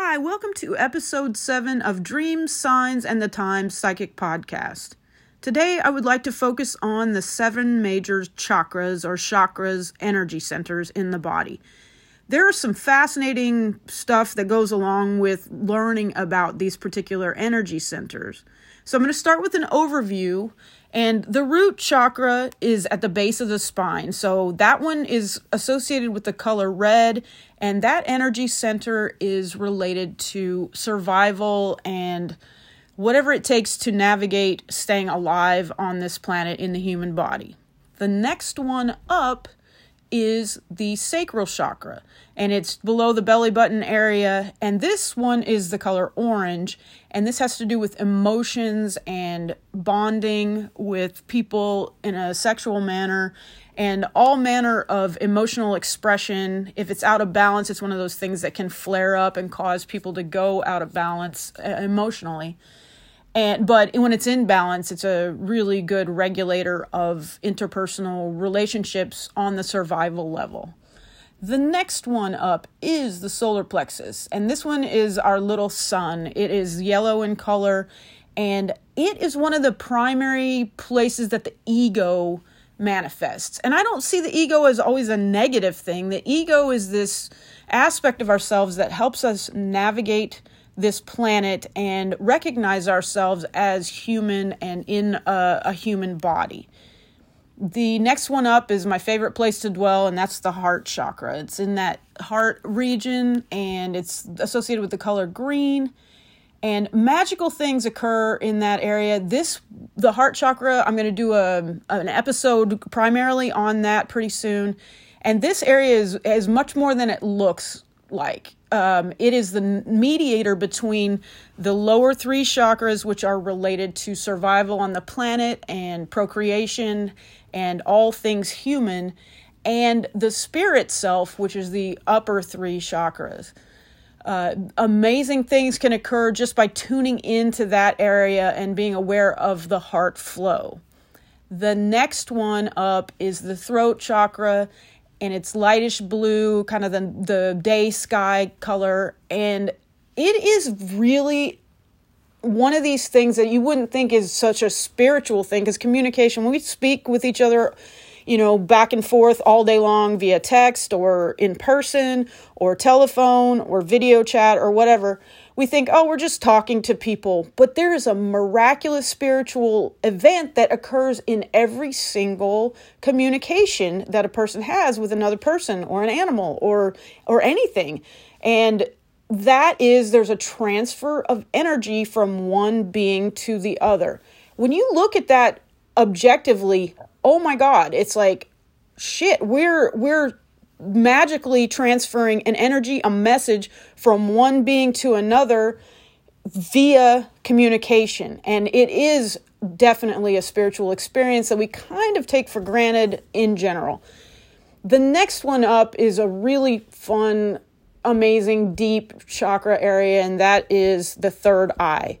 Hi, welcome to episode 7 of Dreams, Signs, and the Times Psychic Podcast. Today, I would like to focus on the seven major chakras or chakras energy centers in the body. There is some fascinating stuff that goes along with learning about these particular energy centers. So, I'm going to start with an overview and the root chakra is at the base of the spine. So that one is associated with the color red, and that energy center is related to survival and whatever it takes to navigate staying alive on this planet in the human body. The next one up is the sacral chakra and it's below the belly button area and this one is the color orange and this has to do with emotions and bonding with people in a sexual manner and all manner of emotional expression. If it's out of balance it's one of those things that can flare up and cause people to go out of balance uh, emotionally and but when it's in balance it's a really good regulator of interpersonal relationships on the survival level. The next one up is the solar plexus and this one is our little sun. It is yellow in color and it is one of the primary places that the ego manifests. And i don't see the ego as always a negative thing. The ego is this aspect of ourselves that helps us navigate this planet and recognize ourselves as human and in a, a, human body. The next one up is my favorite place to dwell, and that's the heart chakra. It's in that heart region and it's associated with the color green. And magical things occur in that area. This, the heart chakra, I'm going to do a, an episode primarily on that pretty soon. And this area is, is much more than it looks like um, it is the mediator between the lower three chakras, which are related to survival on the planet and procreation and all things human, and the spirit self, which is the upper three chakras. Uh, amazing things can occur just by tuning into that area and being aware of the heart flow. The next one up is the throat chakra, and it's lightish blue, kind of the, the day sky color. And it is really one of these things that you wouldn't think is such a spiritual thing because communication, when we speak with each other, you know, back and forth all day long via text or in person or telephone or video chat or whatever, we think, oh, we're just talking to people. But there is a miraculous spiritual event that occurs in every single communication that a person has with another person or an animal or or anything. And that is there's a transfer of energy from one being to the other. When you look at that objectively, oh my god, it's like shit, we're we're magically transferring an energy, a message from one being to another via communication. And it is definitely a spiritual experience that we kind of take for granted in general. The next one up is a really fun, amazing, deep chakra area, and that is the third eye.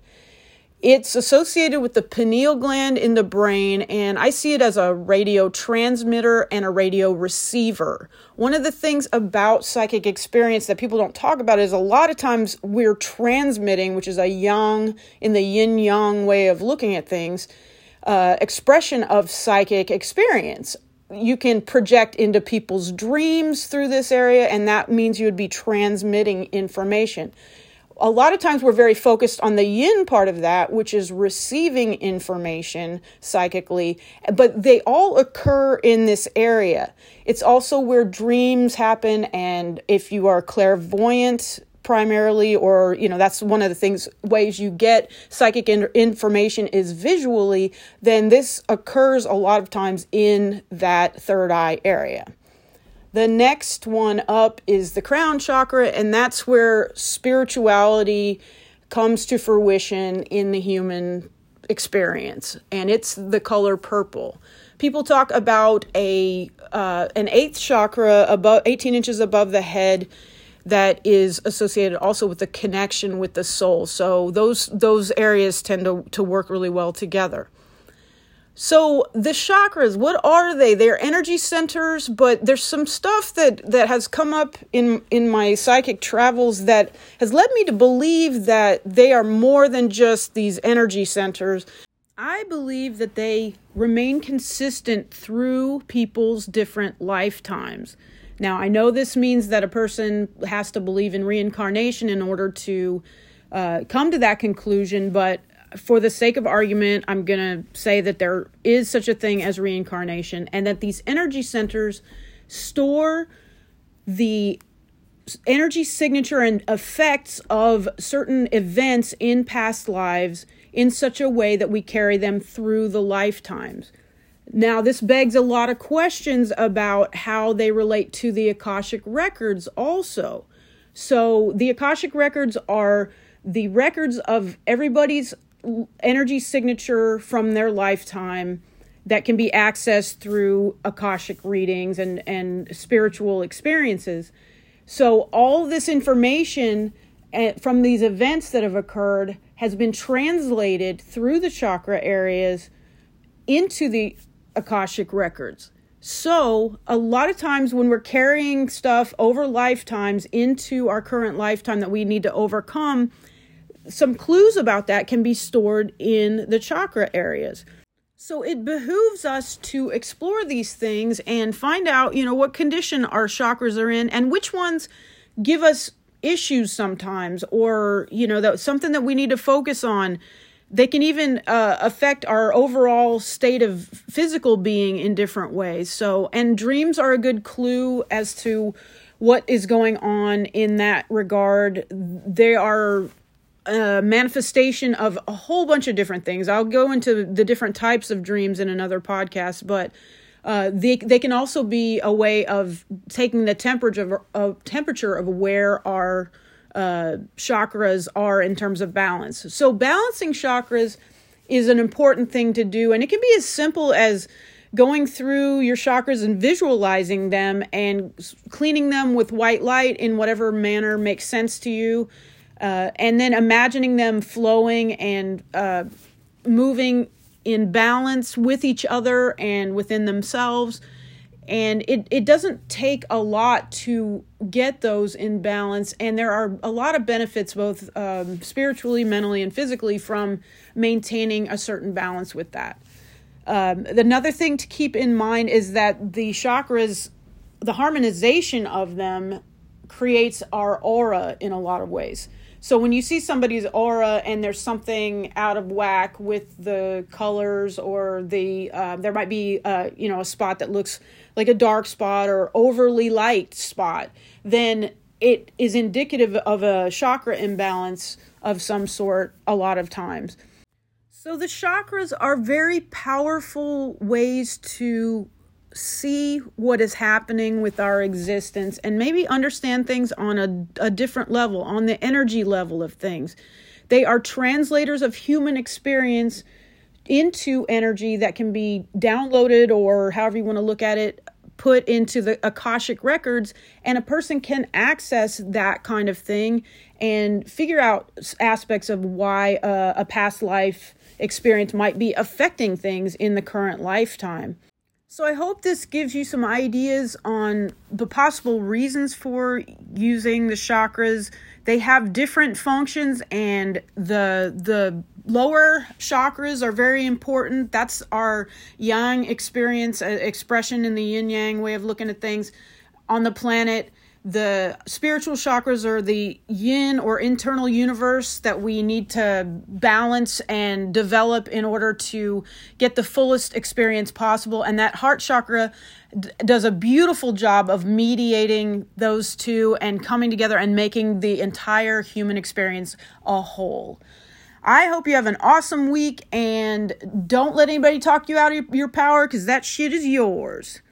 It's associated with the pineal gland in the brain, and I see it as a radio transmitter and a radio receiver. One of the things about psychic experience that people don't talk about is a lot of times we're transmitting, which is a yang, in the yin yang way of looking at things, uh, expression of psychic experience. You can project into people's dreams through this area, and that means you would be transmitting information a lot of times we're very focused on the yin part of that, which is receiving information psychically, but they all occur in this area. It's also where dreams happen, and if you are clairvoyant, primarily or you know that's one of the things ways you get psychic in- information is visually then this occurs a lot of times in that third eye area the next one up is the crown chakra, and that's where spirituality comes to fruition in the human experience, and it's the color purple. People talk about a uh, an eighth chakra above 18 inches above the head that is associated also with the connection with the soul. So those those areas tend to, to work really well together. So the chakras, what are they? They're energy centers, but there's some stuff that that has come up in in my psychic travels that has led me to believe that they are more than just these energy centers. I believe that they remain consistent through people's different lifetimes. Now, I know this means that a person has to believe in reincarnation in order to uh, come to that conclusion, but for the sake of argument, I'm going to say that there is such a thing as reincarnation and that these energy centers store the energy signature and effects of certain events in past lives in such a way that we carry them through the lifetimes. Now, this begs a lot of questions about how they relate to the Akashic records, also. So, the Akashic records are the records of everybody's energy signature from their lifetime that can be accessed through akashic readings and and spiritual experiences. So all this information eh, from these events that have occurred has been translated through the chakra areas into the akashic records. So a lot of times when we're carrying stuff over lifetimes into our current lifetime that we need to overcome some clues about that can be stored in the chakra areas. So it behooves us to explore these things and find out, you know, what condition our chakras are in and which ones give us issues sometimes or, you know, that something that we need to focus on. They can even uh, affect our overall state of physical being in different ways. So, and dreams are a good clue as to what is going on in that regard. They are a manifestation of a whole bunch of different things. I'll go into the different types of dreams in another podcast, but uh, they they can also be a way of taking the temperature of, temperature of where our uh, chakras are in terms of balance. So balancing chakras is an important thing to do, and it can be as simple as going through your chakras and visualizing them and cleaning them with white light in whatever manner makes sense to you uh, and then imagining them flowing and uh, moving in balance with each other and within themselves. And it, it doesn't take a lot to get those in balance. And there are a lot of benefits, both um, spiritually, mentally, and physically, from maintaining a certain balance with that. Um, another thing to keep in mind is that the chakras, the harmonization of them creates our aura in a lot of ways. So when you see somebody's aura and there's something out of whack with the colors or the uh, there might be uh, you know a spot that looks like a dark spot or overly light spot, then it is indicative of a chakra imbalance of some sort a lot of times. So the chakras are very powerful ways to see what is happening with our existence and maybe understand things on a, a different level, on the energy level of things. They are translators of human experience into energy that can be downloaded or however you want to look at it put into the akashic records and a person can access that kind of thing and figure out aspects of why uh, a past life experience might be affecting things in the current lifetime so I hope this gives you some ideas on the possible reasons for using the chakras. They have different functions and the the lower chakras are very important. That's our yang experience uh, expression in the yin yang way of looking at things on the planet the spiritual chakras are the yin or internal universe that we need to balance and develop in order to get the fullest experience possible. And that heart chakra d- does a beautiful job of mediating those two and coming together and making the entire human experience a whole. I hope you have an awesome week and don't let anybody talk you out of your power because that shit is yours.